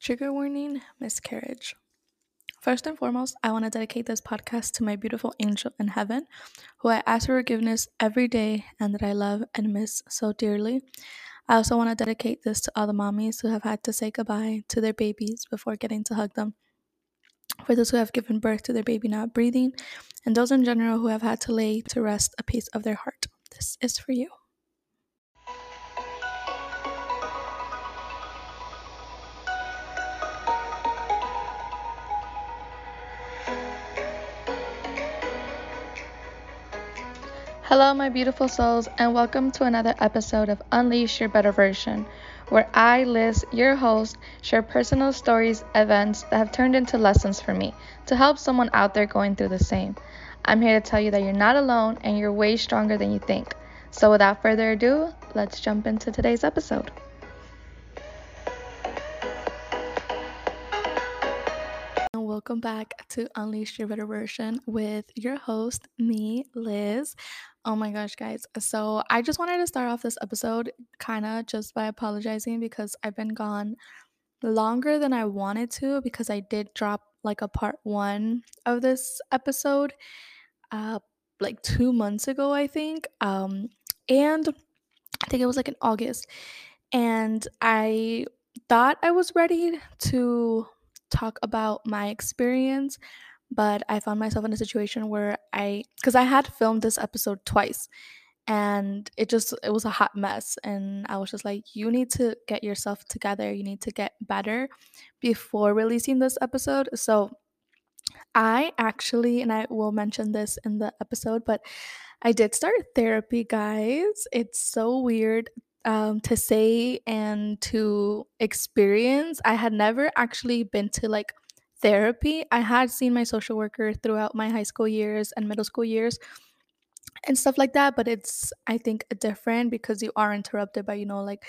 Trigger warning miscarriage. First and foremost, I want to dedicate this podcast to my beautiful angel in heaven, who I ask for forgiveness every day and that I love and miss so dearly. I also want to dedicate this to all the mommies who have had to say goodbye to their babies before getting to hug them. For those who have given birth to their baby not breathing, and those in general who have had to lay to rest a piece of their heart. This is for you. Hello, my beautiful souls, and welcome to another episode of Unleash Your Better Version, where I, Liz, your host, share personal stories, events that have turned into lessons for me to help someone out there going through the same. I'm here to tell you that you're not alone and you're way stronger than you think. So, without further ado, let's jump into today's episode. welcome back to Unleash Your Better Version with your host, me, Liz. Oh my gosh, guys. So, I just wanted to start off this episode kind of just by apologizing because I've been gone longer than I wanted to because I did drop like a part one of this episode uh like two months ago, I think. Um, and I think it was like in August. And I thought I was ready to talk about my experience, but I found myself in a situation where I, because I had filmed this episode twice and it just, it was a hot mess. And I was just like, you need to get yourself together. You need to get better before releasing this episode. So I actually, and I will mention this in the episode, but I did start therapy, guys. It's so weird um, to say and to experience. I had never actually been to like therapy. I had seen my social worker throughout my high school years and middle school years and stuff like that, but it's, I think, different because you are interrupted by, you know, like,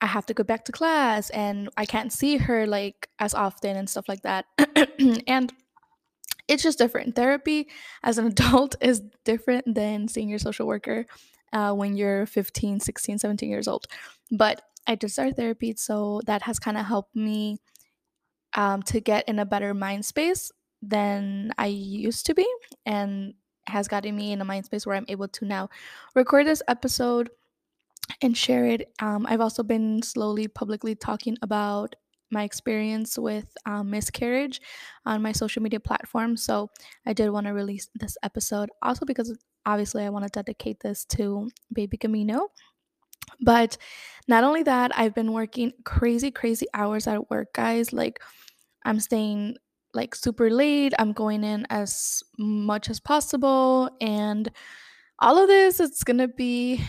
I have to go back to class and I can't see her like as often and stuff like that. and it's just different. Therapy as an adult is different than seeing your social worker uh, when you're 15, 16, 17 years old. But I did start therapy, so that has kind of helped me um, to get in a better mind space than I used to be, and has gotten me in a mind space where I'm able to now record this episode and share it. Um, I've also been slowly publicly talking about my experience with um, miscarriage on my social media platform. So I did want to release this episode also because obviously I want to dedicate this to baby Camino. But not only that, I've been working crazy, crazy hours at work, guys. Like I'm staying like super late. I'm going in as much as possible. And all of this, it's going to be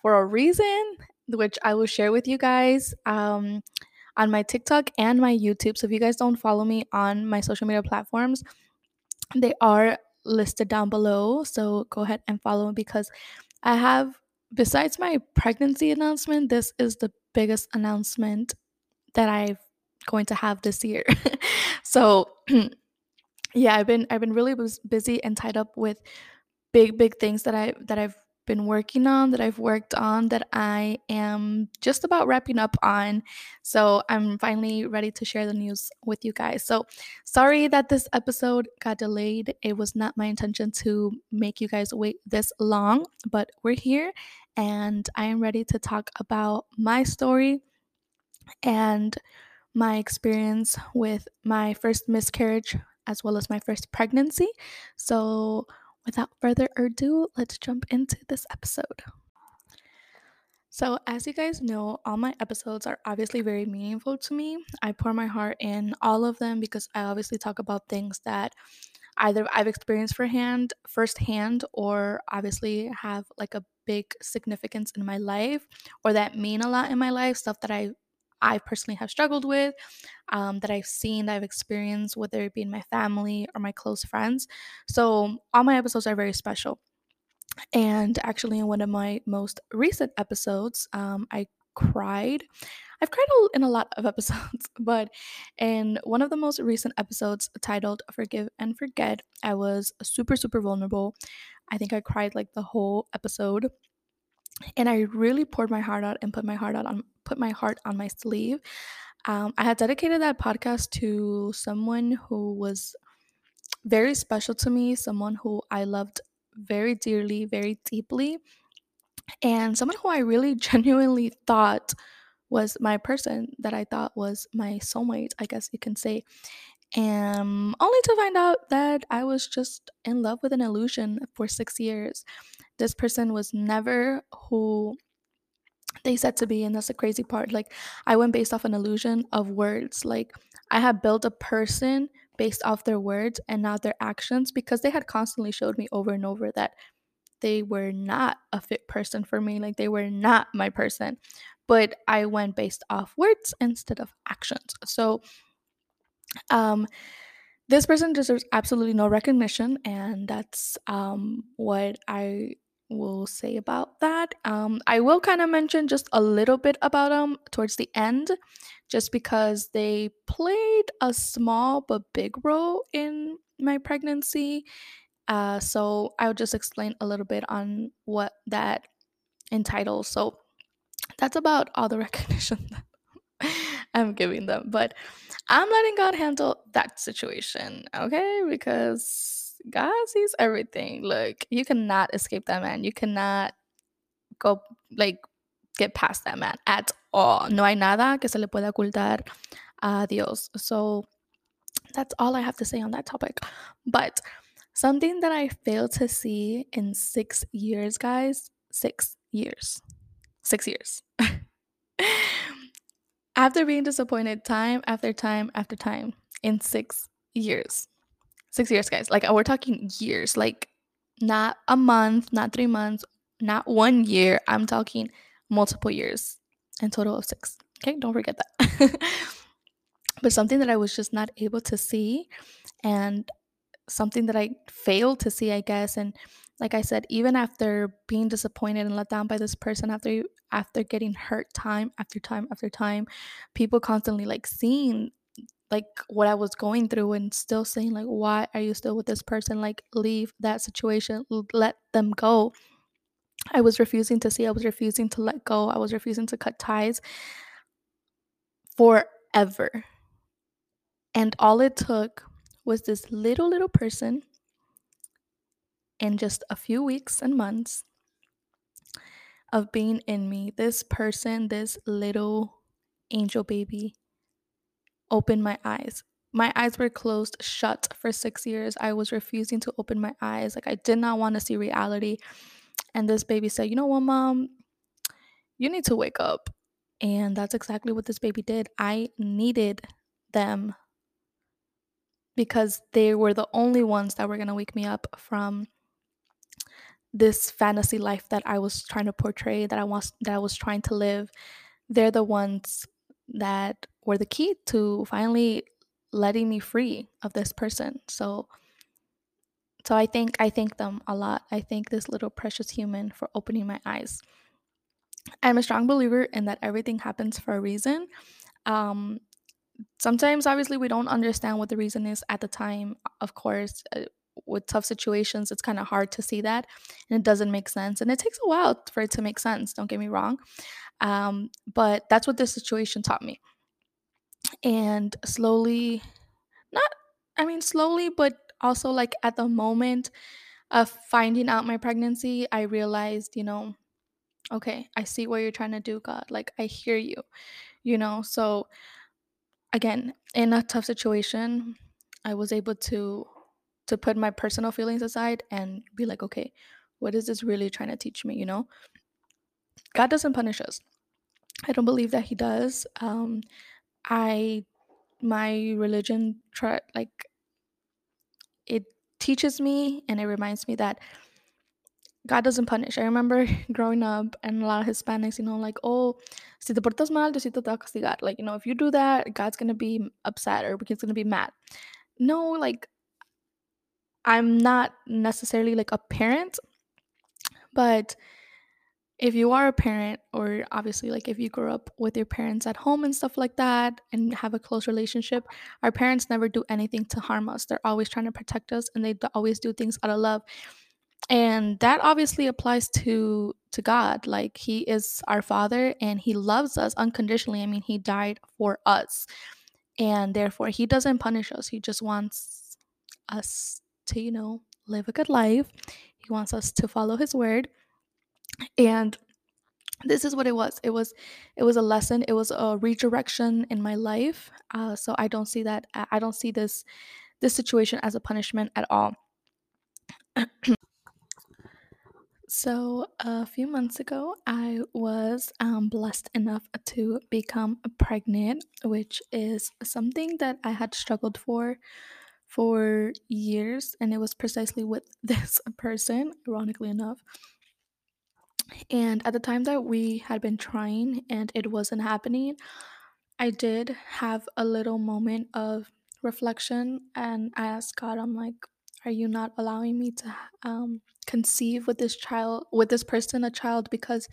for a reason, which I will share with you guys. Um, on my TikTok and my YouTube. So if you guys don't follow me on my social media platforms, they are listed down below. So go ahead and follow me because I have, besides my pregnancy announcement, this is the biggest announcement that I'm going to have this year. so yeah, I've been I've been really busy and tied up with big big things that I that I've been working on, that I've worked on, that I am just about wrapping up on. So I'm finally ready to share the news with you guys. So sorry that this episode got delayed. It was not my intention to make you guys wait this long, but we're here and I am ready to talk about my story and my experience with my first miscarriage as well as my first pregnancy. So without further ado, let's jump into this episode. So, as you guys know, all my episodes are obviously very meaningful to me. I pour my heart in all of them because I obviously talk about things that either I've experienced for hand firsthand or obviously have like a big significance in my life or that mean a lot in my life, stuff that I I personally have struggled with, um, that I've seen, that I've experienced, whether it be in my family or my close friends. So all my episodes are very special. And actually, in one of my most recent episodes, um, I cried. I've cried in a lot of episodes, but in one of the most recent episodes titled Forgive and Forget, I was super, super vulnerable. I think I cried like the whole episode and I really poured my heart out and put my heart out on put my heart on my sleeve. Um, I had dedicated that podcast to someone who was very special to me, someone who I loved very dearly, very deeply, and someone who I really genuinely thought was my person that I thought was my soulmate, I guess you can say. And only to find out that I was just in love with an illusion for six years. This person was never who they said to be, and that's the crazy part. Like, I went based off an illusion of words. Like, I had built a person based off their words and not their actions because they had constantly showed me over and over that they were not a fit person for me. Like, they were not my person. But I went based off words instead of actions. So, um, this person deserves absolutely no recognition, and that's um, what I will say about that. Um, I will kind of mention just a little bit about them towards the end, just because they played a small but big role in my pregnancy. Uh, so I'll just explain a little bit on what that entitles. So that's about all the recognition I'm giving them. But I'm letting God handle that situation, okay? Because God sees everything. Look, you cannot escape that man. You cannot go, like, get past that man at all. No hay nada que se le pueda ocultar a Dios. So that's all I have to say on that topic. But something that I failed to see in six years, guys, six years, six years. after being disappointed time after time after time in six years. Six years, guys. Like, we're talking years, like, not a month, not three months, not one year. I'm talking multiple years and total of six. Okay, don't forget that. but something that I was just not able to see and something that I failed to see, I guess. And like I said, even after being disappointed and let down by this person, after after getting hurt time after time after time, people constantly like seeing like what I was going through and still saying like why are you still with this person? Like leave that situation. Let them go. I was refusing to see. I was refusing to let go. I was refusing to cut ties forever. And all it took was this little little person in just a few weeks and months of being in me, this person, this little angel baby, opened my eyes. My eyes were closed shut for six years. I was refusing to open my eyes. Like, I did not want to see reality. And this baby said, You know what, mom? You need to wake up. And that's exactly what this baby did. I needed them because they were the only ones that were going to wake me up from this fantasy life that I was trying to portray, that I was that I was trying to live, they're the ones that were the key to finally letting me free of this person. So so I think I thank them a lot. I thank this little precious human for opening my eyes. I'm a strong believer in that everything happens for a reason. Um, sometimes, obviously, we don't understand what the reason is at the time. Of course, uh, with tough situations, it's kind of hard to see that and it doesn't make sense. And it takes a while for it to make sense, don't get me wrong. Um, but that's what this situation taught me. And slowly, not, I mean, slowly, but also like at the moment of finding out my pregnancy, I realized, you know, okay, I see what you're trying to do, God. Like, I hear you, you know? So, again, in a tough situation, I was able to to put my personal feelings aside and be like, okay, what is this really trying to teach me? You know, God doesn't punish us. I don't believe that He does. Um, I, my religion, try like it teaches me and it reminds me that God doesn't punish. I remember growing up and a lot of Hispanics, you know, like, oh, si te portas mal, Diosito te va a castigar. Like, you know, if you do that, God's gonna be upset or He's gonna be mad. No, like I'm not necessarily like a parent, but if you are a parent, or obviously, like if you grew up with your parents at home and stuff like that and have a close relationship, our parents never do anything to harm us. They're always trying to protect us and they always do things out of love. and that obviously applies to to God. Like he is our father and he loves us unconditionally. I mean, he died for us. And therefore, he doesn't punish us. He just wants us to, you know, live a good life. He wants us to follow his word. And this is what it was. It was it was a lesson. It was a redirection in my life. Uh, so I don't see that I don't see this this situation as a punishment at all. So, a few months ago, I was um, blessed enough to become pregnant, which is something that I had struggled for for years, and it was precisely with this person, ironically enough. And at the time that we had been trying and it wasn't happening, I did have a little moment of reflection and I asked God, I'm like, are you not allowing me to um, conceive with this child, with this person, a child, because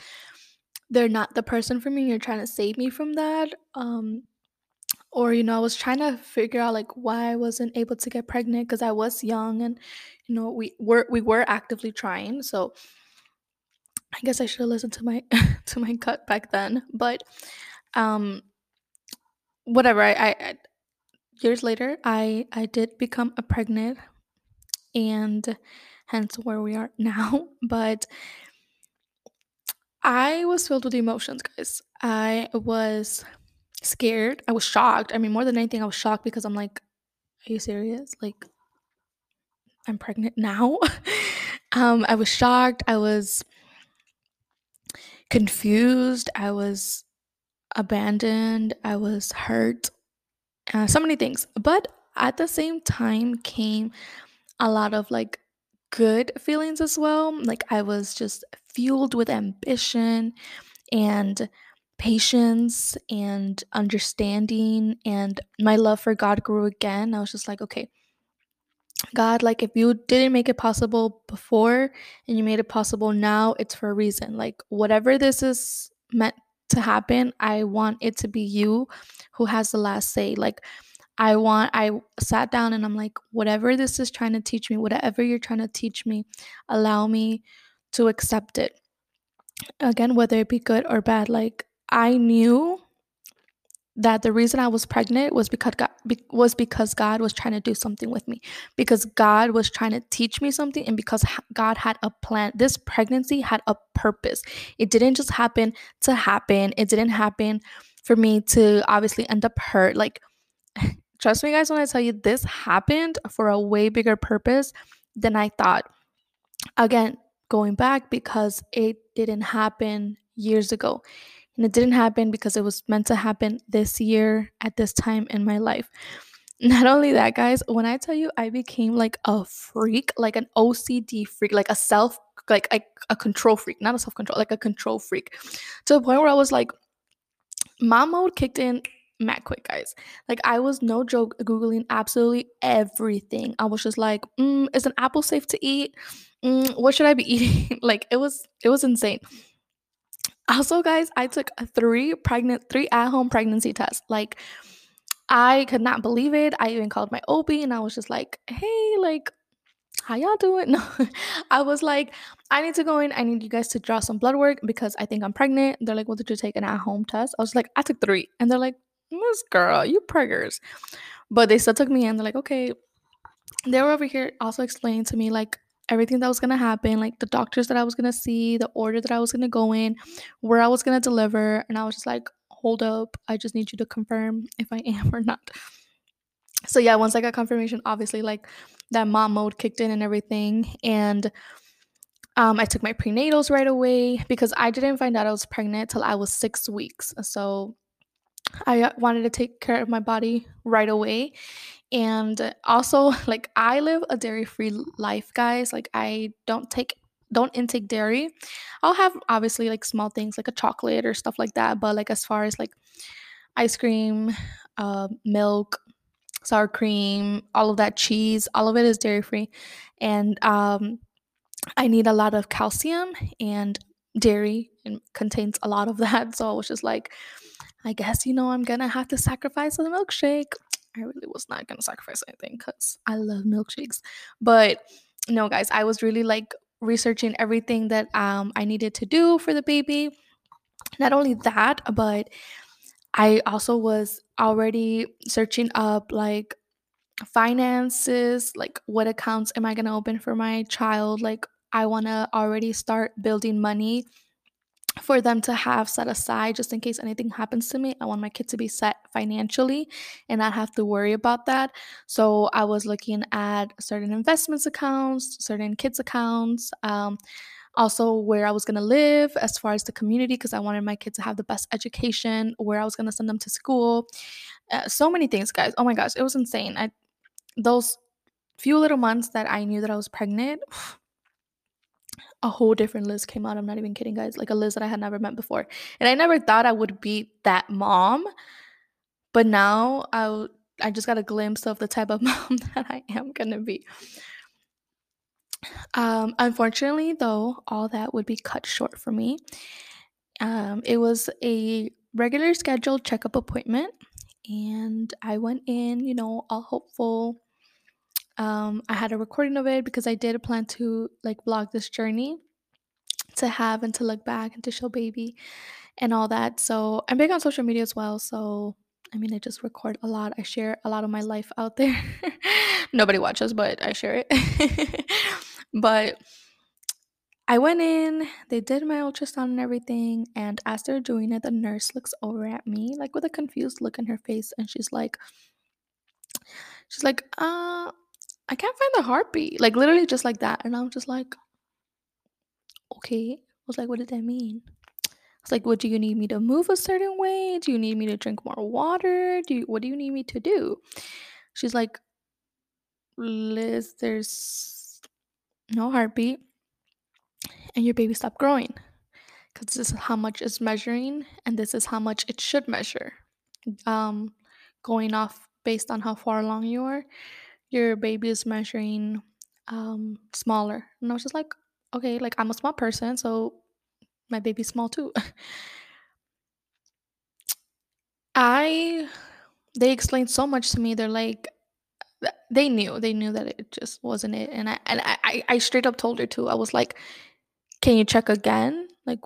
they're not the person for me? You're trying to save me from that. Um, or, you know, I was trying to figure out like why I wasn't able to get pregnant because I was young and, you know, we were we were actively trying. So I guess I should have listened to my to my gut back then. But um whatever I, I, I years later i i did become a pregnant and hence where we are now but i was filled with emotions guys i was scared. I was shocked. I mean more than anything i was shocked because i'm like are you serious? Like i'm pregnant now? Um i was shocked. I was confused. I was abandoned. I was hurt. Uh, so many things. But at the same time came a lot of like good feelings as well. Like I was just fueled with ambition and patience and understanding and my love for God grew again. I was just like, okay, God, like if you didn't make it possible before and you made it possible now, it's for a reason. Like whatever this is meant to happen, I want it to be you who has the last say. Like I want, I sat down and I'm like, whatever this is trying to teach me, whatever you're trying to teach me, allow me to accept it. Again, whether it be good or bad, like I knew that the reason I was pregnant was because God, was because God was trying to do something with me, because God was trying to teach me something, and because God had a plan. This pregnancy had a purpose. It didn't just happen to happen. It didn't happen for me to obviously end up hurt. Like Trust me, guys, when I tell you this happened for a way bigger purpose than I thought. Again, going back because it didn't happen years ago. And it didn't happen because it was meant to happen this year at this time in my life. Not only that, guys, when I tell you I became like a freak, like an OCD freak, like a self, like a, a control freak, not a self control, like a control freak, to the point where I was like, mom mode kicked in mad quick, guys. Like I was no joke googling absolutely everything. I was just like, mm, is an apple safe to eat? Mm, what should I be eating? like it was it was insane. Also, guys, I took three pregnant three at home pregnancy tests. Like I could not believe it. I even called my OB and I was just like, hey, like how y'all doing? No, I was like, I need to go in. I need you guys to draw some blood work because I think I'm pregnant. They're like, what did you take an at home test? I was like, I took three. And they're like, this girl, you preggers. But they still took me in. They're like, okay. They were over here also explaining to me like everything that was gonna happen, like the doctors that I was gonna see, the order that I was gonna go in, where I was gonna deliver. And I was just like, hold up, I just need you to confirm if I am or not. So yeah, once I got confirmation, obviously like that mom mode kicked in and everything. And um, I took my prenatals right away because I didn't find out I was pregnant till I was six weeks. So I wanted to take care of my body right away. And also, like, I live a dairy free life, guys. Like, I don't take don't intake dairy. I'll have obviously like small things like a chocolate or stuff like that, but like as far as like ice cream, uh, milk, sour cream, all of that cheese, all of it is dairy free, and um, I need a lot of calcium and dairy contains a lot of that. So I was just like, I guess, you know, I'm gonna have to sacrifice a milkshake. I really was not gonna sacrifice anything because I love milkshakes. But no, guys, I was really like researching everything that um, I needed to do for the baby. Not only that, but I also was already searching up like finances, like what accounts am I to open for my child? Like, I want to already start building money for them to have set aside just in case anything happens to me. I want my kid to be set financially and not have to worry about that. So I was looking at certain investments accounts, certain kids accounts, um, also where I was going to live as far as the community because I wanted my kids to have the best education, where I was going to send them to school. Uh, so many things, guys. Oh my gosh, it was insane. I those few little months that I knew that I was pregnant, a whole different Liz came out. I'm not even kidding, guys. Like a Liz that I had never met before. And I never thought I would be that mom. But now I I just got a glimpse of the type of mom that I am going to be. Um, unfortunately, though, all that would be cut short for me. Um, it was a regular scheduled checkup appointment, and I went in, you know, all hopeful. Um, I had a recording of it because I did plan to like vlog this journey to have and to look back and to show baby and all that. So I'm big on social media as well. So I mean, I just record a lot. I share a lot of my life out there. Nobody watches, but I share it. but I went in, they did my ultrasound and everything. And as they're doing it, the nurse looks over at me, like with a confused look in her face. And she's like, she's like, uh, I can't find the heartbeat. Like literally just like that. And I'm just like, okay. I was like, what did that mean? It's like, what do you need me to move a certain way? Do you need me to drink more water? Do you, what do you need me to do? She's like, Liz, there's no heartbeat, and your baby stopped growing. Because this is how much it's measuring, and this is how much it should measure. Um, going off based on how far along you are, your baby is measuring um smaller. And I was just like, okay, like I'm a small person, so my baby's small too. I they explained so much to me. They're like they knew. They knew that it just wasn't it. And I and I, I straight up told her too. I was like, Can you check again? Like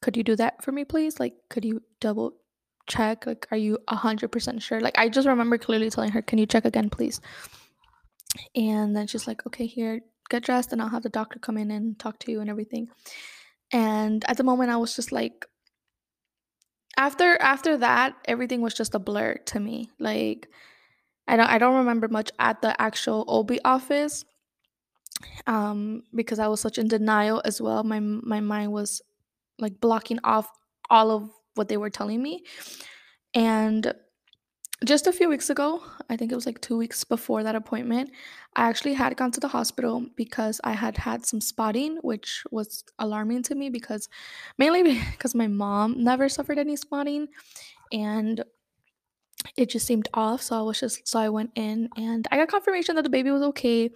could you do that for me, please? Like, could you double check? Like, are you a hundred percent sure? Like I just remember clearly telling her, Can you check again, please? And then she's like, Okay, here, get dressed and I'll have the doctor come in and talk to you and everything. And at the moment I was just like after after that, everything was just a blur to me. Like I don't I don't remember much at the actual OB office um because I was such in denial as well. My my mind was like blocking off all of what they were telling me. And just a few weeks ago, I think it was like two weeks before that appointment, I actually had gone to the hospital because I had had some spotting, which was alarming to me because mainly because my mom never suffered any spotting and it just seemed off. So I was just, so I went in and I got confirmation that the baby was okay.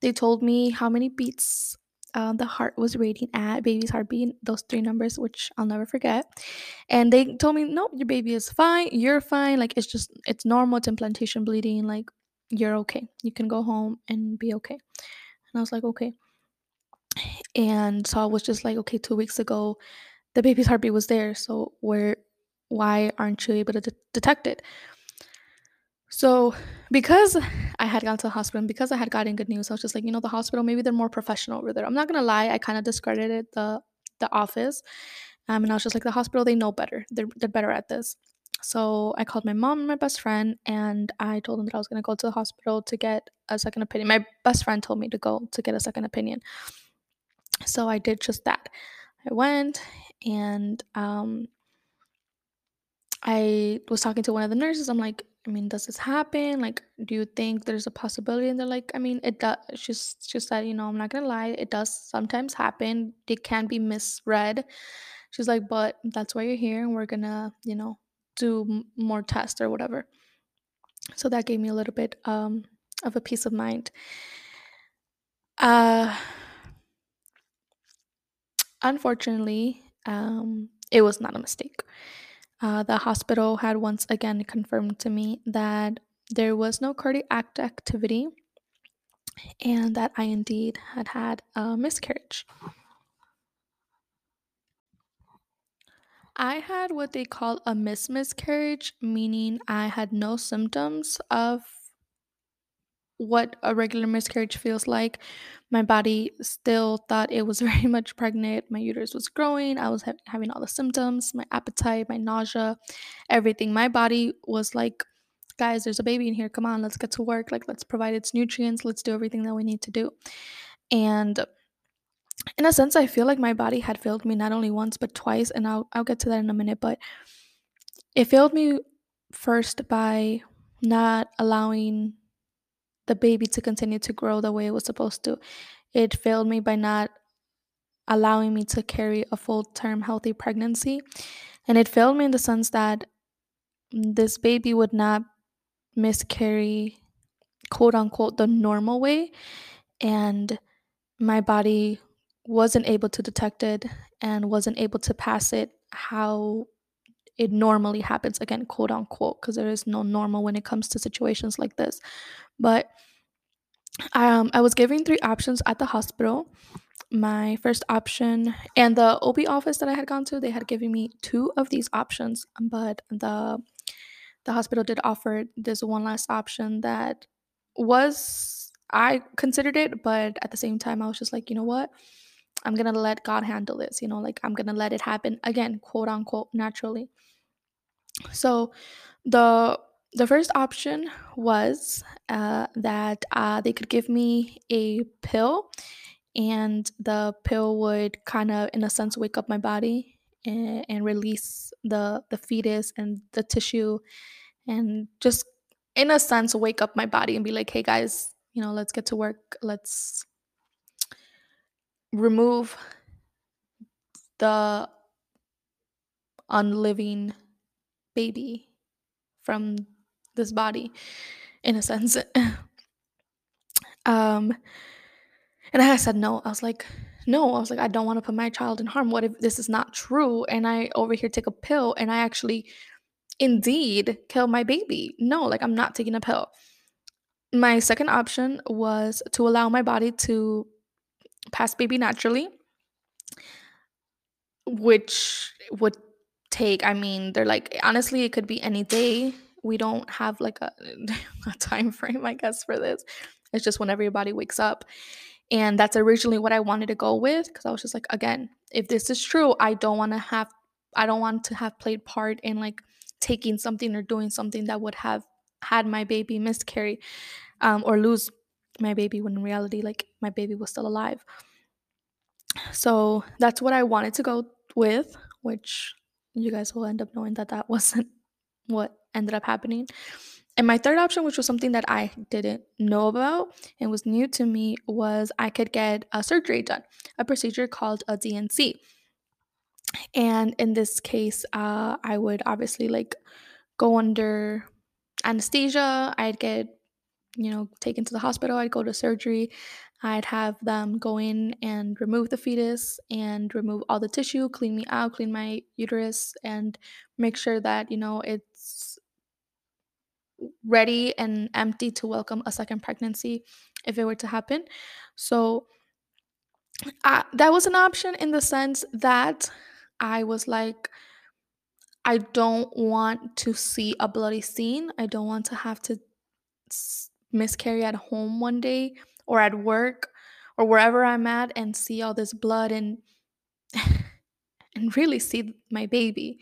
They told me how many beats um, the heart was rating at, baby's heartbeat, those three numbers, which I'll never forget. And they told me, nope, your baby is fine. You're fine. Like, it's just, it's normal. It's implantation bleeding. Like, you're okay. You can go home and be okay. And I was like, okay. And so I was just like, okay, two weeks ago, the baby's heartbeat was there. So where, why aren't you able to de- detect it? So, because I had gone to the hospital and because I had gotten good news, I was just like, you know, the hospital, maybe they're more professional over there. I'm not gonna lie, I kind of discredited the the office. Um, and I was just like, the hospital, they know better. They're they're better at this. So I called my mom and my best friend and I told them that I was gonna go to the hospital to get a second opinion. My best friend told me to go to get a second opinion. So I did just that. I went and um I was talking to one of the nurses. I'm like, I mean, does this happen? Like, do you think there's a possibility? And they're like, I mean, it does. She's she said, you know, I'm not gonna lie, it does sometimes happen. It can be misread. She's like, but that's why you're here, and we're gonna, you know, do m- more tests or whatever. So that gave me a little bit um of a peace of mind. Uh, unfortunately, um, it was not a mistake. Uh, the hospital had once again confirmed to me that there was no cardiac activity and that I indeed had had a miscarriage. I had what they call a missed miscarriage, meaning I had no symptoms of what a regular miscarriage feels like. My body still thought it was very much pregnant. My uterus was growing. I was ha- having all the symptoms, my appetite, my nausea, everything. My body was like, guys, there's a baby in here. Come on, let's get to work. Like, let's provide its nutrients. Let's do everything that we need to do. And in a sense, I feel like my body had failed me not only once, but twice. And I'll, I'll get to that in a minute. But it failed me first by not allowing the baby to continue to grow the way it was supposed to. It failed me by not allowing me to carry a full term healthy pregnancy. And it failed me in the sense that this baby would not miscarry, quote unquote, the normal way. And my body wasn't able to detect it and wasn't able to pass it how it normally happens again quote unquote because there is no normal when it comes to situations like this but um, I was given three options at the hospital. My first option and the OB office that I had gone to, they had given me two of these options, but the the hospital did offer this one last option that was I considered it, but at the same time I was just like, you know what? I'm gonna let God handle this, you know, like I'm gonna let it happen again, quote unquote, naturally. So the the first option was uh, that uh, they could give me a pill, and the pill would kind of, in a sense, wake up my body and, and release the the fetus and the tissue, and just in a sense wake up my body and be like, "Hey guys, you know, let's get to work. Let's remove the unliving baby from this body in a sense. Um and i said no. I was like no. I was like i don't want to put my child in harm. What if this is not true? And i over here take a pill and i actually indeed kill my baby. No like i'm not taking a pill. My second option was to allow my body to pass baby naturally which would take i mean they're like honestly it could be any day. We don't have like a, a time frame i guess for this. It's just when everybody wakes up. And that's originally what i wanted to go with because i was just like again if this is true i don't want to have i don't want to have played part in like taking something or doing something that would have had my baby miscarry um, or lose my baby when in reality like my baby was still alive so that's what i wanted to go with which you guys will end up knowing that that wasn't what ended up happening. And my third option, which was something that I didn't know about and was new to me, was I could get a surgery done, a procedure called a D&C. And in this case, uh, I would obviously like go under anesthesia. I'd get, you know, taken to the hospital. I'd go to surgery. I'd have them go in and remove the fetus and remove all the tissue, clean me out, clean my uterus, and make sure that, you know, it's ready and empty to welcome a second pregnancy if it were to happen. So uh, that was an option in the sense that I was like, I don't want to see a bloody scene. I don't want to have to miscarry at home one day or at work or wherever I'm at and see all this blood and and really see my baby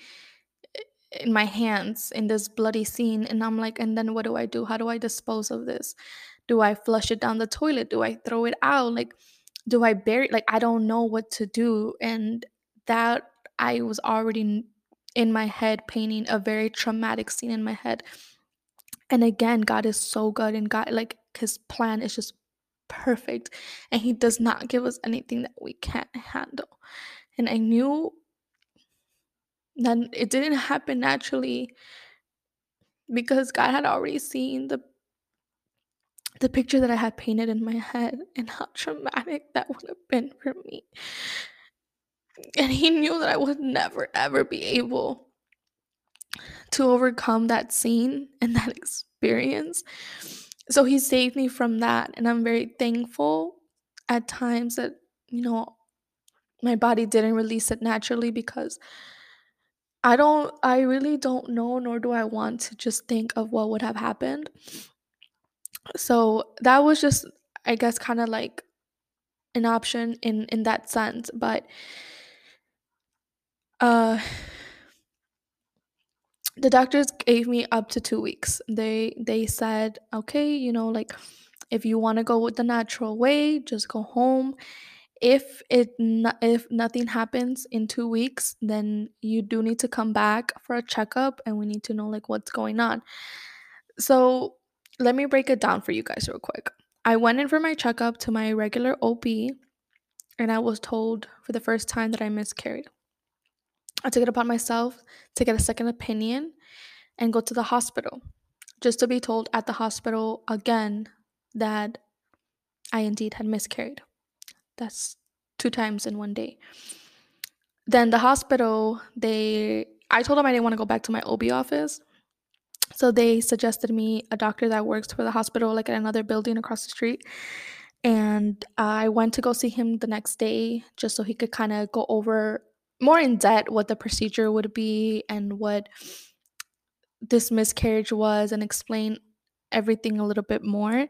eh, in my hands in this bloody scene and i'm like and then what do i do? How do i dispose of this? Do i flush it down the toilet? Do i throw it out? Like do i bury like i don't know what to do and that i was already in my head painting a very traumatic scene in my head and again god is so good and god like his plan is just perfect and he does not give us anything that we can't handle and i knew that it didn't happen naturally because God had already seen the the picture that I had painted in my head and how traumatic that would have been for me. And he knew that I would never ever be able to overcome that scene and that experience. so he saved me from that and i'm very thankful at times that you know my body didn't release it naturally because i don't i really don't know nor do i want to just think of what would have happened so that was just i guess kind of like an option in in that sense but uh the doctors gave me up to 2 weeks. They they said okay you know like if you want to go with the natural way just go home. If it if nothing happens in 2 weeks then you do need to come back for a checkup and we need to know like what's going on. So let me break it down for you guys real quick. I went in for my checkup to my regular OB and i was told for the first time that i miscarried i took it upon myself to get a second opinion and go to the hospital just to be told at the hospital again that I indeed had miscarried. That's two times in one day. Then the hospital, they I told them I didn't want to go back to my OB office. So they suggested me a doctor that works for the hospital like at another building across the street. And I went to go see him the next day just so he could kind of go over more in depth what the procedure would be and what this miscarriage was and explain everything a little bit more.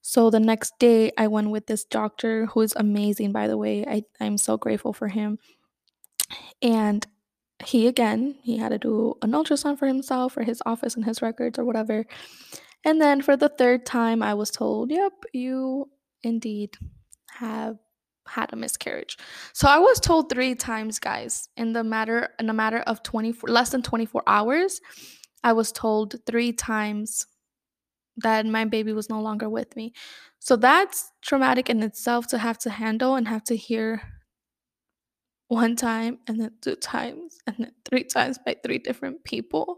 So the next day, I went with this doctor who is amazing, by the way. I, I'm so grateful for him. And he, again, he had to do an ultrasound for himself, for his office and his records or whatever. And then for the third time, I was told, yep, you indeed have had a miscarriage. So I was told three times, guys, in the matter in a matter of 24 less than 24 hours. I was told three times that my baby was no longer with me. So that's traumatic in itself to have to handle and have to hear one time and then two times and then three times by three different people.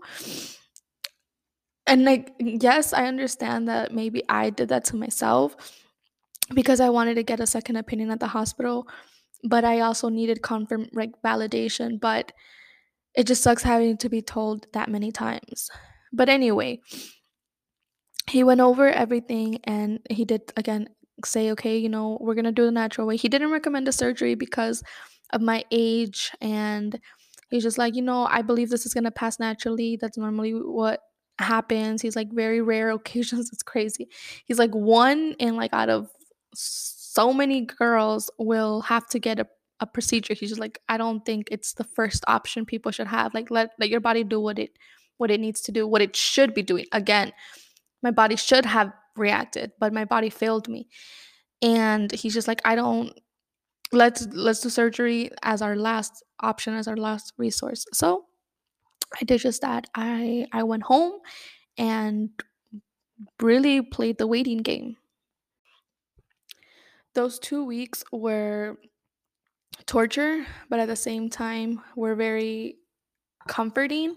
And like, yes, I understand that maybe I did that to myself because I wanted to get a second opinion at the hospital, but I also needed confirm like validation, but it just sucks having to be told that many times. But anyway, he went over everything and he did again say, okay, you know, we're gonna do the natural way. He didn't recommend a surgery because of my age and he's just like, you know, I believe this is gonna pass naturally. That's normally what happens. He's like very rare occasions. It's crazy. He's like one in like out of so many girls will have to get a, a procedure. He's just like, I don't think it's the first option people should have. Like let let your body do what it what it needs to do, what it should be doing. Again, my body should have reacted, but my body failed me. And he's just like, I don't let's let's do surgery as our last option, as our last resource. So I did just that. I I went home and really played the waiting game. Those two weeks were torture, but at the same time were very comforting.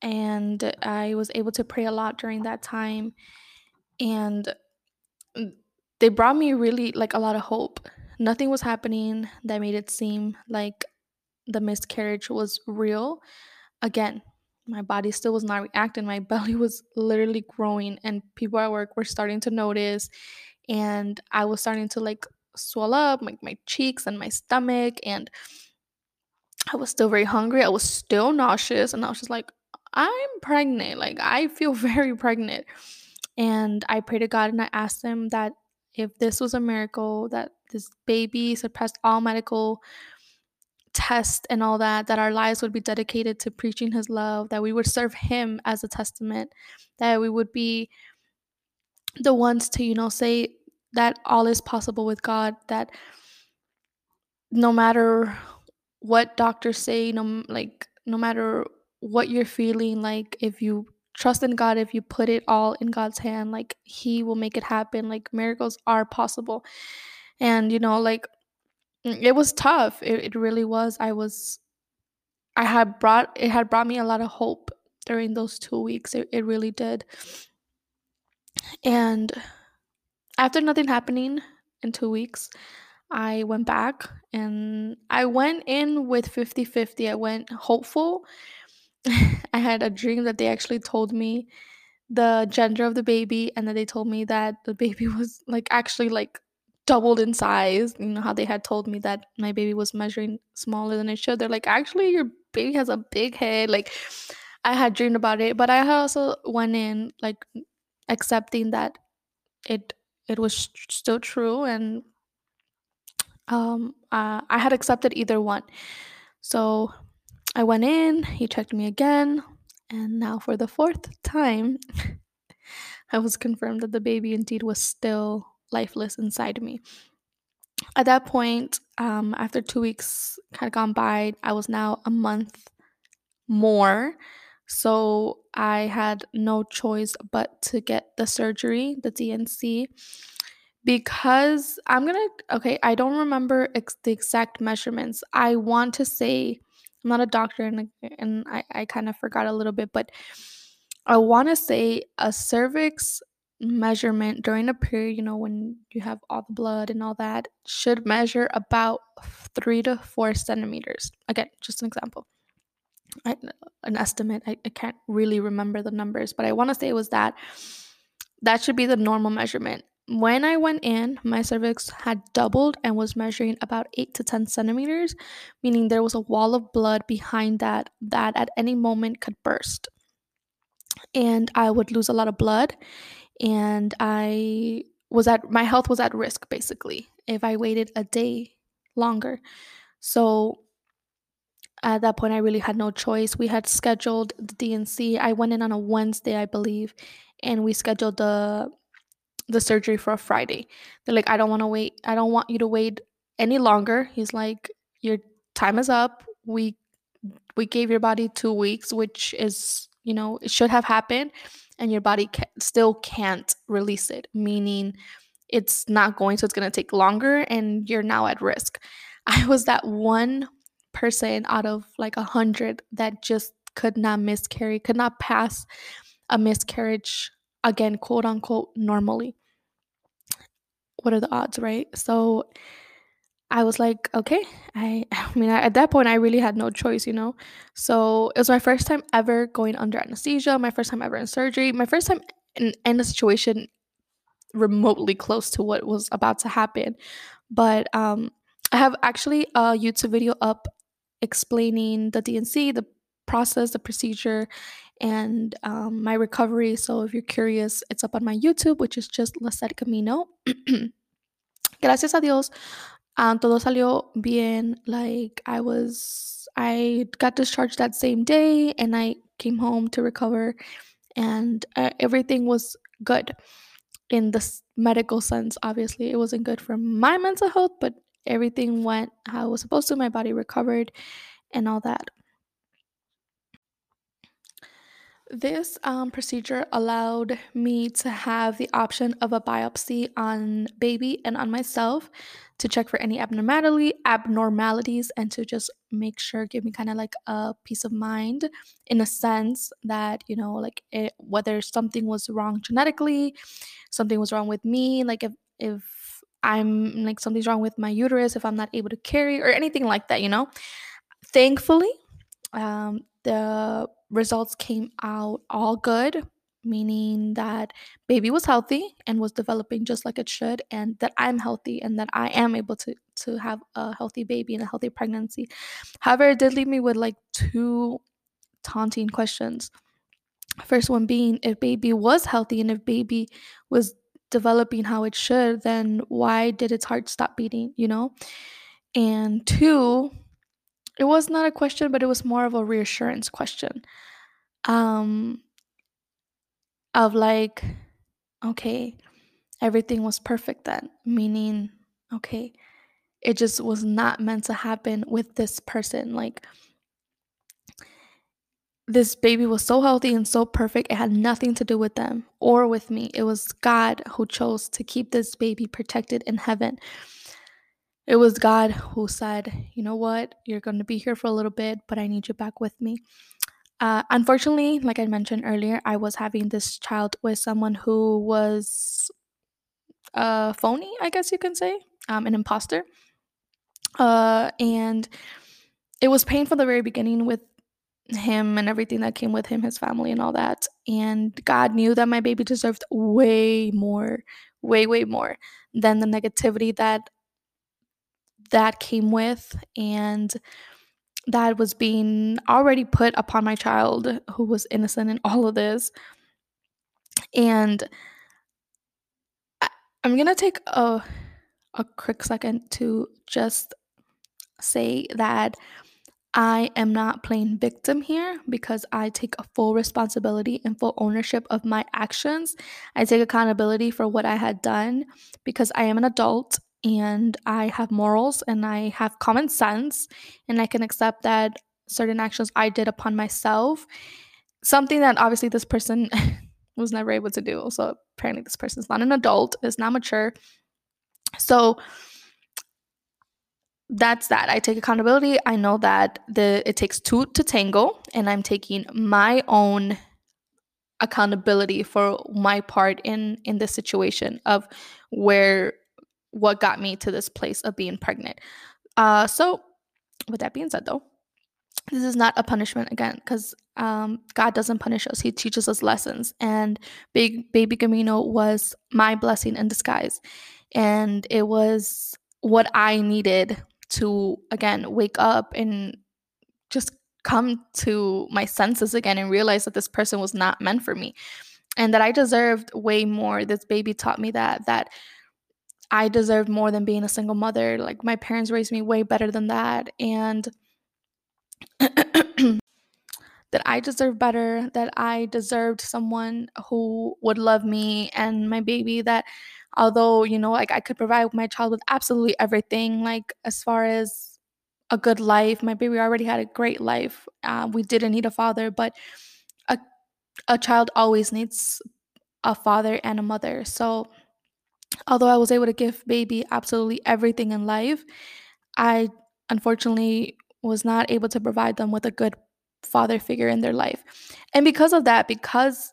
And I was able to pray a lot during that time. And they brought me really like a lot of hope. Nothing was happening that made it seem like the miscarriage was real. Again, my body still was not reacting. My belly was literally growing, and people at work were starting to notice. And I was starting to like swell up, like my cheeks and my stomach. And I was still very hungry. I was still nauseous. And I was just like, I'm pregnant. Like, I feel very pregnant. And I prayed to God and I asked Him that if this was a miracle, that this baby surpassed all medical tests and all that, that our lives would be dedicated to preaching His love, that we would serve Him as a testament, that we would be the ones to, you know, say that all is possible with God, that no matter what doctors say, no like no matter what you're feeling, like if you trust in God, if you put it all in God's hand, like He will make it happen. Like miracles are possible. And, you know, like mm, it was tough. It, it really was. I was, I had brought, it had brought me a lot of hope during those two weeks. It, it really did. And after nothing happening in two weeks, I went back and I went in with 50 50. I went hopeful. I had a dream that they actually told me the gender of the baby and then they told me that the baby was like actually like doubled in size. You know how they had told me that my baby was measuring smaller than it should. They're like, actually, your baby has a big head. Like, I had dreamed about it, but I also went in like accepting that it it was still true and um uh, I had accepted either one. So I went in, he checked me again, and now for the fourth time I was confirmed that the baby indeed was still lifeless inside me. At that point, um, after two weeks had gone by, I was now a month more. So I had no choice but to get the surgery, the D&C, because I'm gonna, okay, I don't remember ex- the exact measurements. I want to say, I'm not a doctor and, and I, I kind of forgot a little bit, but I want to say a cervix measurement during a period, you know, when you have all the blood and all that, should measure about three to four centimeters. Again, just an example. I, an estimate. I, I can't really remember the numbers, but I want to say it was that. That should be the normal measurement. When I went in, my cervix had doubled and was measuring about 8 to 10 centimeters, meaning there was a wall of blood behind that that at any moment could burst. And I would lose a lot of blood and I was at my health was at risk basically if I waited a day longer. So at that point I really had no choice. We had scheduled the D&C. I went in on a Wednesday, I believe, and we scheduled the the surgery for a Friday. They're like, I don't want to wait. I don't want you to wait any longer. He's like, your time is up. We we gave your body two weeks, which is you know it should have happened and your body ca- still can't release it, meaning it's not going, so it's going to take longer and you're now at risk. I was that one person out of like a hundred that just could not miscarry, could not pass a miscarriage again, quote unquote, normally. What are the odds, right? So I was like, okay. I, I mean, at that point, I really had no choice, you know? So it was my first time ever going under anesthesia, my first time ever in surgery, my first time in, in a situation remotely close to what was about to happen. But um, I have actually a YouTube video up explaining the D&C, the process, the procedure, and um, my recovery. So if you're curious, it's up on my YouTube, which is just Lizette Camino. Gracias a Dios, um, todo salió bien. Like I was, I got discharged that same day, and I came home to recover, and uh, everything was good in the medical sense. Obviously, it wasn't good for my mental health, but everything went how it was supposed to. My body recovered, and all that. This um, procedure allowed me to have the option of a biopsy on baby and on myself to check for any abnormality abnormalities and to just make sure give me kind of like a peace of mind in a sense that you know like it, whether something was wrong genetically something was wrong with me like if if i'm like something's wrong with my uterus if i'm not able to carry or anything like that you know? Thankfully um, the results came out all good meaning that baby was healthy and was developing just like it should and that i'm healthy and that i am able to to have a healthy baby and a healthy pregnancy. However it did leave me with like two taunting questions. First one being if baby was healthy and if baby was developing how it should then why did its heart stop beating you know? And two it was not a question but it was more of a reassurance question um of like okay everything was perfect then meaning okay it just was not meant to happen with this person like this baby was so healthy and so perfect it had nothing to do with them or with me. It was god who chose to keep this baby protected in heaven. It was god who said you know what? You're going to be here for a little bit but i need you back with me. Uh, unfortunately, like I mentioned earlier, I was having this child with someone who was a phony, I guess you can say, um, an imposter. Uh, and it was pain from the very beginning with him and everything that came with him, his family and all that. And God knew that my baby deserved way more, way, way more than the negativity that that came with and that was being already put upon my child who was innocent in all of this. And I, I'm going to take a a quick second to just say that I am not playing victim here because I take a full responsibility and full ownership of my actions. I take accountability for what I had done because I am an adult and I have morals and I have common sense and I can accept that certain actions I did upon myself, something that obviously this person was never able to do. So apparently this person is not an adult, is not mature. So that's that. I take accountability. I know that the it takes two to tango, and I'm taking my own accountability for my part in in this situation of where what got me to this place of being pregnant. Uh, so with that being said, though, this is not a punishment again because um, God doesn't punish us; He teaches us lessons. And big baby Camino was my blessing in disguise, and it was what I needed to again wake up and just come to my senses again and realize that this person was not meant for me and that I deserved way more. This baby taught me that that I deserved more than being a single mother. Like my parents raised me way better than that and that I deserved better, that I deserved someone who would love me and my baby that although you know like i could provide my child with absolutely everything like as far as a good life. My baby already had a great life. Uh, we didn't need a father but a, a child always needs a father and a mother. So although i was able to give baby absolutely everything in life i unfortunately was not able to provide them with a good father figure in their life. And because of that because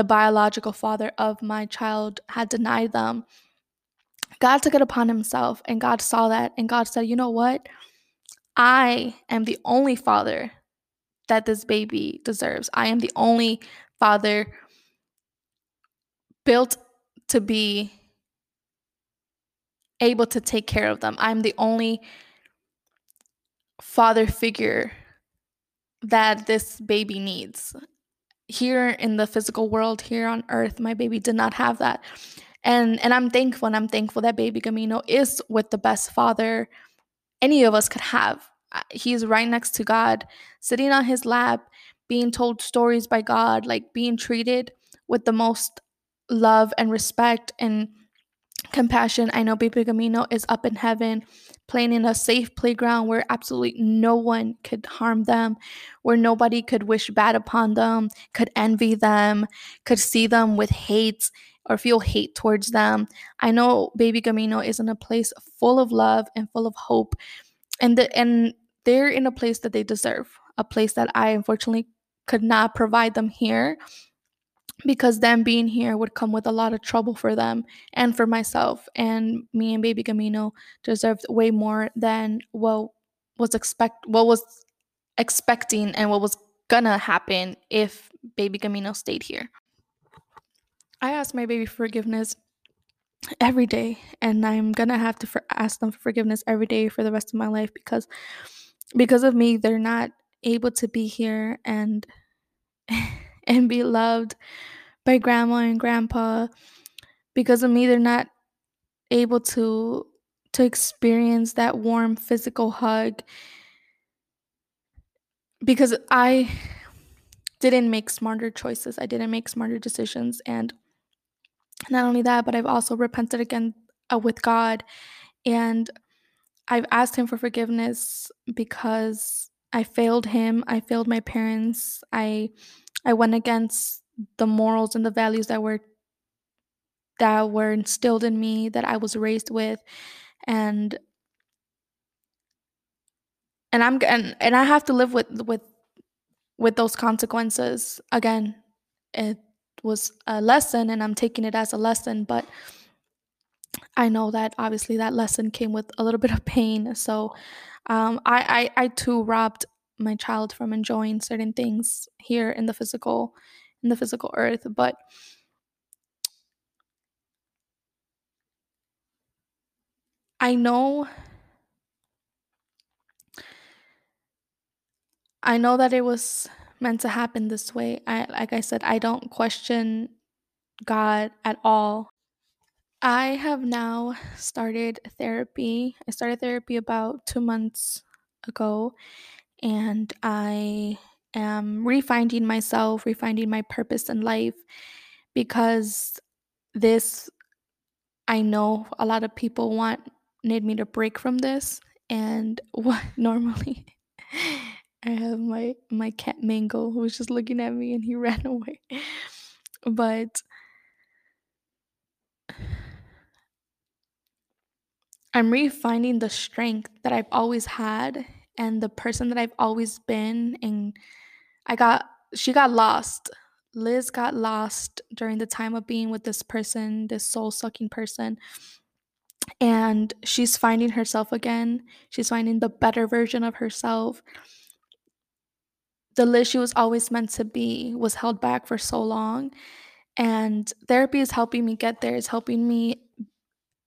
the biological father of my child had denied them. God took it upon himself, and God saw that, and God said, You know what? I am the only father that this baby deserves. I am the only father built to be able to take care of them. I'm the only father figure that this baby needs here in the physical world here on earth my baby did not have that. And and i'm thankful and i'm thankful that baby camino is with the best father any of us could have. He's right next to god sitting on his lap being told stories by god like being treated with the most love and respect and compassion i know baby camino is up in heaven playing in a safe playground where absolutely no one could harm them, where nobody could wish bad upon them, could envy them, could see them with hate or feel hate towards them. I know baby Camino is in a place full of love and full of hope. And the, and they're in a place that they deserve, a place that I unfortunately could not provide them here because them being here would come with a lot of trouble for them and for myself. And me and Baby Camino deserved way more than what was expect what was expecting and what was gonna happen if Baby Camino stayed here. I asked my baby forgiveness every day, and I'm gonna have to for- ask them for forgiveness every day for the rest of my life because because of me, they're not able to be here and and be loved by grandma and grandpa because of me they're not able to to experience that warm physical hug because I didn't make smarter choices. I didn't make smarter decisions and not only that, but I've also repented again uh, with God and I've asked him for forgiveness because I failed him. I failed my parents. I I went against the morals and the values that were that were instilled in me that I was raised with and and I'm and, and I have to live with with with those consequences. Again it was a lesson and I'm taking it as a lesson but I know that obviously that lesson came with a little bit of pain. So um, I, I I too robbed my child from enjoying certain things here in the physical in the physical earth but I know I know that it was meant to happen this way. I like I said I don't question God at all. I have now started therapy. I started therapy about 2 months ago and I am refinding myself, refinding my purpose in life because this I know a lot of people want need me to break from this and what normally I have my my cat Mango who was just looking at me and he ran away. But I'm refinding the strength that I've always had and the person that I've always been and I got she got lost. Liz got lost during the time of being with this person, this soul-sucking person. And she's finding herself again. She's finding the better version of herself. The Liz she was always meant to be was held back for so long. And therapy is helping me get there. It's helping me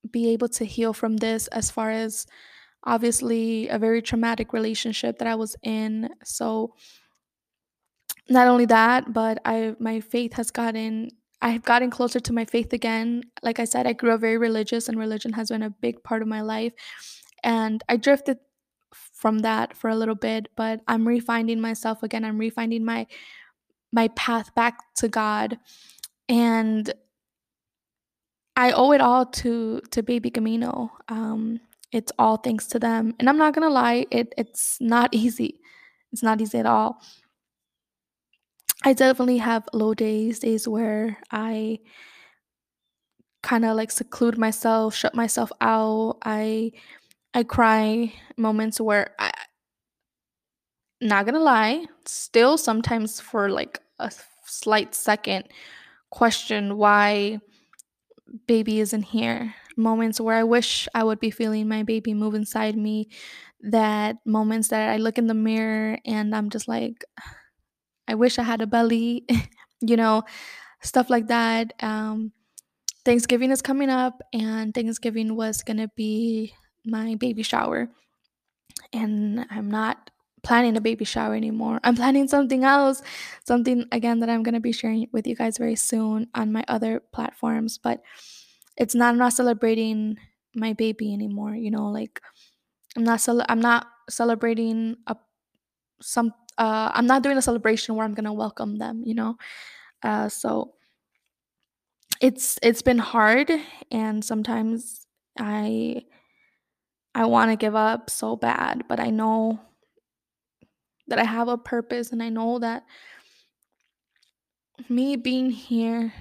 be able to heal from this as far as obviously a very traumatic relationship that I was in. So not only that, but I my faith has gotten I've gotten closer to my faith again. Like I said, I grew up very religious and religion has been a big part of my life. And I drifted from that for a little bit, but I'm refinding myself again. I'm refinding my my path back to God. And I owe it all to to Baby Camino. Um, it's all thanks to them. And I'm not gonna lie, it it's not easy. It's not easy at all. I definitely have low days, days where I kind of like seclude myself, shut myself out. I I cry moments where I not gonna lie, still sometimes for like a slight second question why baby isn't here. Moments where I wish I would be feeling my baby move inside me. That moments that I look in the mirror and I'm just like, I wish I had a belly, you know, stuff like that. Um, Thanksgiving is coming up, and Thanksgiving was gonna be my baby shower. And I'm not planning a baby shower anymore. I'm planning something else, something again that I'm gonna be sharing with you guys very soon on my other platforms. But it's not I'm not celebrating my baby anymore. You know, like I'm not cel- I'm not celebrating a some uh I'm not doing a celebration where I'm gonna welcome them. You know, uh so it's it's been hard and sometimes I I want to give up so bad, but I know that I have a purpose and I know that me being here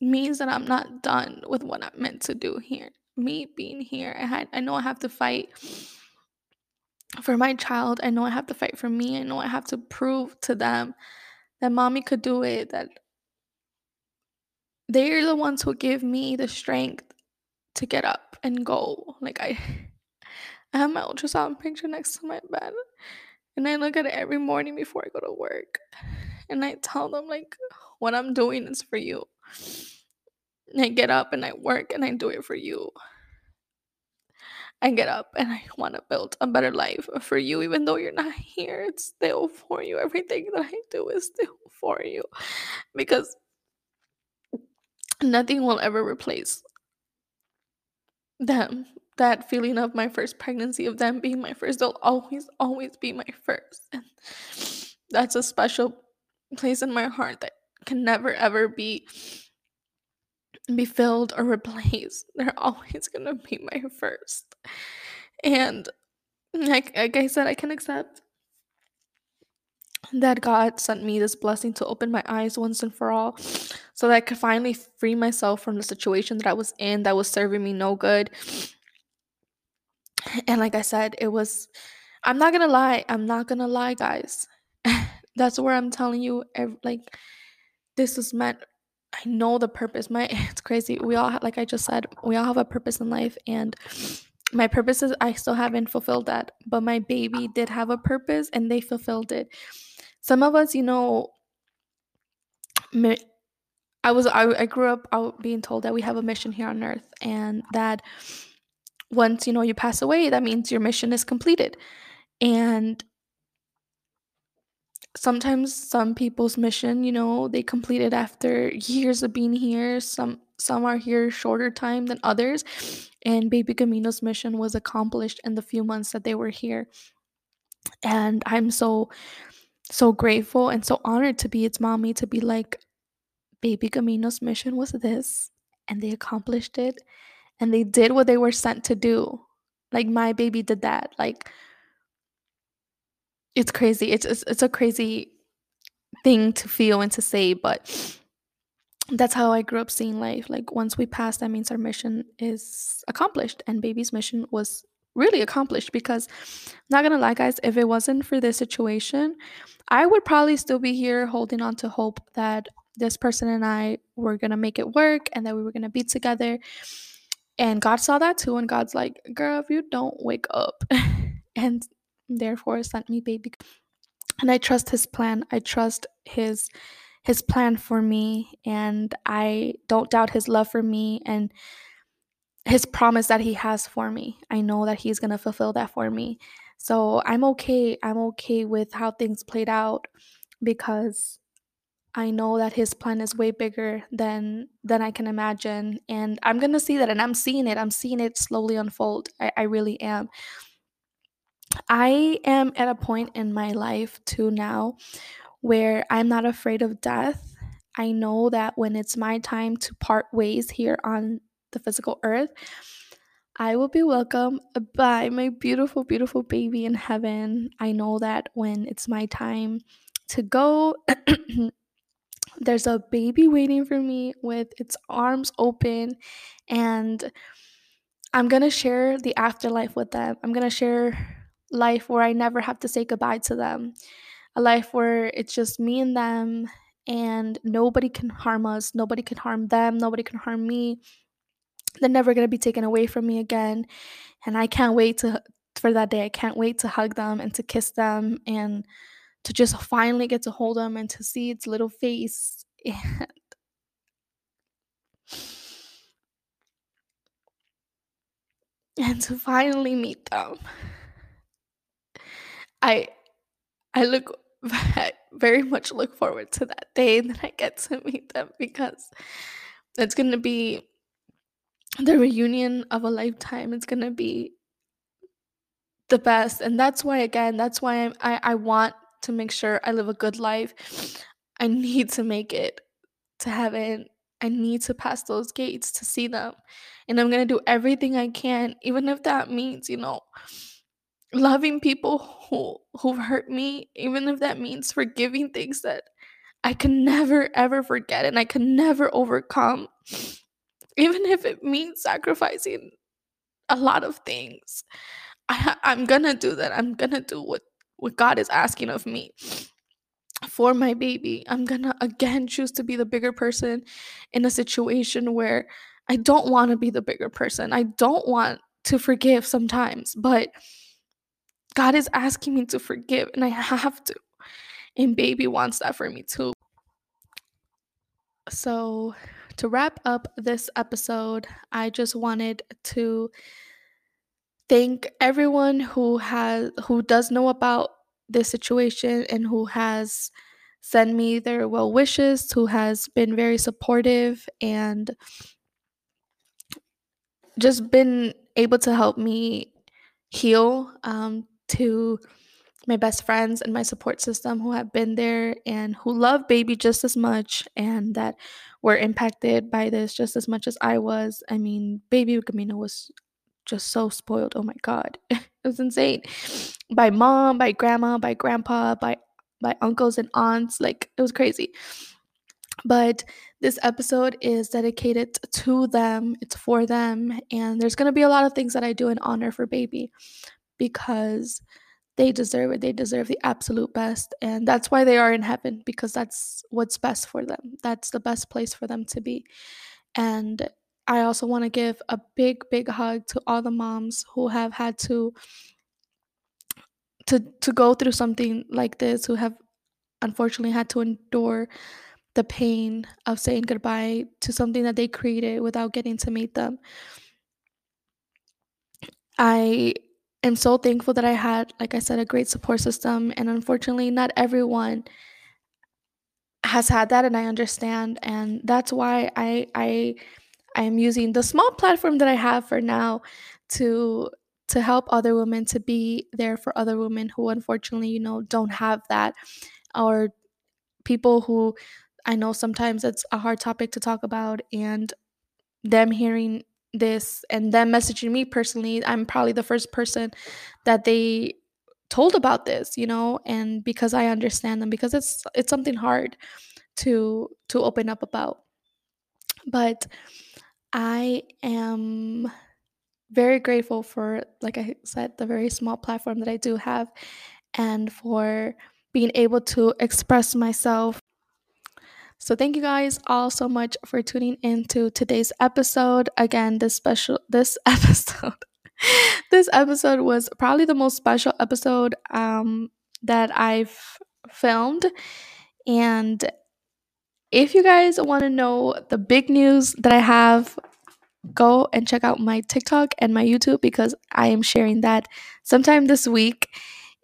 means that I'm not done with what I'm meant to do here. Me being here, I had I know I have to fight for my child. I know I have to fight for me. I know I have to prove to them that mommy could do it, that they're the ones who give me the strength to get up and go. Like I I have my ultrasound picture next to my bed and I look at it every morning before I go to work. And I tell them like what I'm doing is for you. And I get up and I work and I do it for you. I get up and I want to build a better life for you, even though you're not here. It's still for you. Everything that I do is still for you because nothing will ever replace them. That feeling of my first pregnancy, of them being my first, they'll always, always be my first. And that's a special place in my heart that can never, ever be be filled or replaced. They're always gonna be my first. And like, like I said, I can accept that God sent me this blessing to open my eyes once and for all so that I could finally free myself from the situation that I was in that was serving me no good. And like I said, it was, I'm not gonna lie, I'm not gonna lie, guys. That's where I'm telling you, like, this is meant. I know the purpose. My, it's crazy. We all, like I just said, we all have a purpose in life, and my purpose is I still haven't fulfilled that, but my baby did have a purpose and they fulfilled it. Some of us, you know, I was I, I grew up out being told that we have a mission here on earth and that once you know you pass away, that means your mission is completed. And sometimes some people's mission, you know, they complete it after years of being here. Some some are here shorter time than others. And Baby Camino's mission was accomplished in the few months that they were here. And I'm so so grateful and so honored to be its mommy to be like Baby Camino's mission was this and they accomplished it and they did what they were sent to do. Like my baby did that. Like it's crazy. It's it's, it's a crazy thing to feel and to say, but that's how I grew up seeing life. Like once we pass, that means our mission is accomplished, and baby's mission was really accomplished because I'm not gonna lie guys if it wasn't for this situation i would probably still be here holding on to hope that this person and i were gonna make it work and that we were gonna be together and god saw that too and god's like girl if you don't wake up and therefore sent me baby and i trust his plan. I trust his his plan for me and i don't doubt his love for me and his promise that he has for me. I know that he's going to fulfill that for me. So i'm okay i'm okay with how things played out because i know that his plan is way bigger than than i can imagine and i'm to see that and i'm seeing it i'm seeing it slowly unfold I, I really am I am at a point in my life too now where I'm not afraid of death. I know that when it's my time to part ways here on the physical earth, I will be welcomed by my beautiful, beautiful baby in heaven. I know that when it's my time to go, there's a baby waiting for me with its arms open and I'm going to share the afterlife with them. I'm going to share life where I never have to say goodbye to them, a life where it's just me and them, and nobody can harm us, nobody can harm them, nobody can harm me. They're never gonna be taken away from me again, and I can't wait to for that day. I can't wait to hug them and to kiss them and to just finally get to hold them and to see its little face and and to finally meet them. I I look I very much look forward to that day that I get to meet them because it's gonna be the reunion of a lifetime. It's gonna be the best, and that's why again, that's why I'm, I I want to make sure I live a good life. I need to make it to heaven. I need to pass those gates to see them, and I'm gonna do everything I can, even if that means you know loving people who who've hurt me, even if that means forgiving things that I can never ever forget and I can never overcome. Even if it means sacrificing a lot of things. I, I'm gonna do that. I'm gonna do what, what God is asking of me for my baby. I'm gonna again choose to be the bigger person in a situation where I don't want to be the bigger person. I don't want to forgive sometimes, but God is asking me to forgive, and I have to. And baby wants that for me too. So, to wrap up this episode, I just wanted to thank everyone who has who does know about this situation and who has sent me their well wishes, who has been very supportive and just been able to help me heal um, to my best friends and my support system who have been there and who love baby just as much and that were impacted by this just as much as I was. I mean, baby Camino was just so spoiled. Oh my god. it was insane. By mom, by grandma, by grandpa, by by uncles and aunts. Like it was crazy. But this episode is dedicated to them. It's for them and there's going to be a lot of things that I do in honor for baby because they deserve it. They deserve the absolute best. And that's why they are in heaven, because that's what's best for them. That's the best place for them to be. And I also want to give a big, big hug to all the moms who have had to to to go through something like this, who have unfortunately had to endure the pain of saying goodbye to something that they created without getting to meet them. I am so thankful that I had, like I said, a great support system. And unfortunately, not everyone has had that, and I understand. And that's why I I I am using the small platform that I have for now to to help other women to be there for other women who unfortunately, you know, don't have that or people who I know sometimes it's a hard topic to talk about and them hearing this and them messaging me personally, I'm probably the first person that they told about this, you know, and because I understand them because it's it's something hard to to open up about. But I am very grateful for like I said the very small platform that I do have and for being able to express myself so thank you guys all so much for tuning into today's episode. Again, this special this episode this episode was probably the most special episode um that I've filmed and if you guys want to know the big news that I have go and check out my TikTok and my YouTube because I am sharing that sometime this week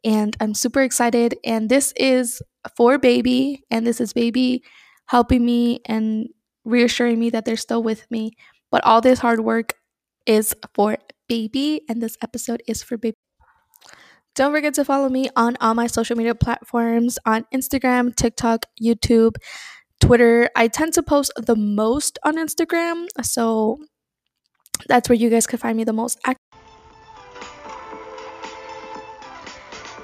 and I'm super excited and this is for baby and this is baby helping me and reassuring me that they're still with me. But all this hard work is for baby, and this episode is for baby. Don't forget to follow me on all my social media platforms on Instagram, TikTok, YouTube, Twitter. I tend to post the most on Instagram, so that's where you guys can find me the most.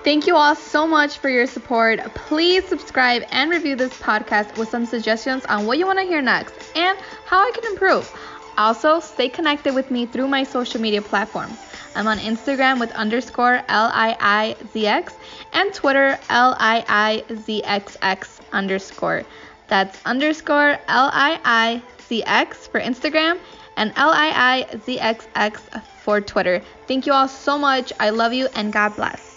Thank you all so much for your support. Please subscribe and review this podcast with some suggestions on what you want to hear next and how I can improve. Also, stay connected with me through my social media platforms. I'm on Instagram with underscore L-I-I-Z-X and Twitter L-I-I-Z-X-X underscore. That's underscore L-I-I-Z-X for Instagram and L-I-I-Z-X-X for Twitter. Thank you all so much. I love you and God bless.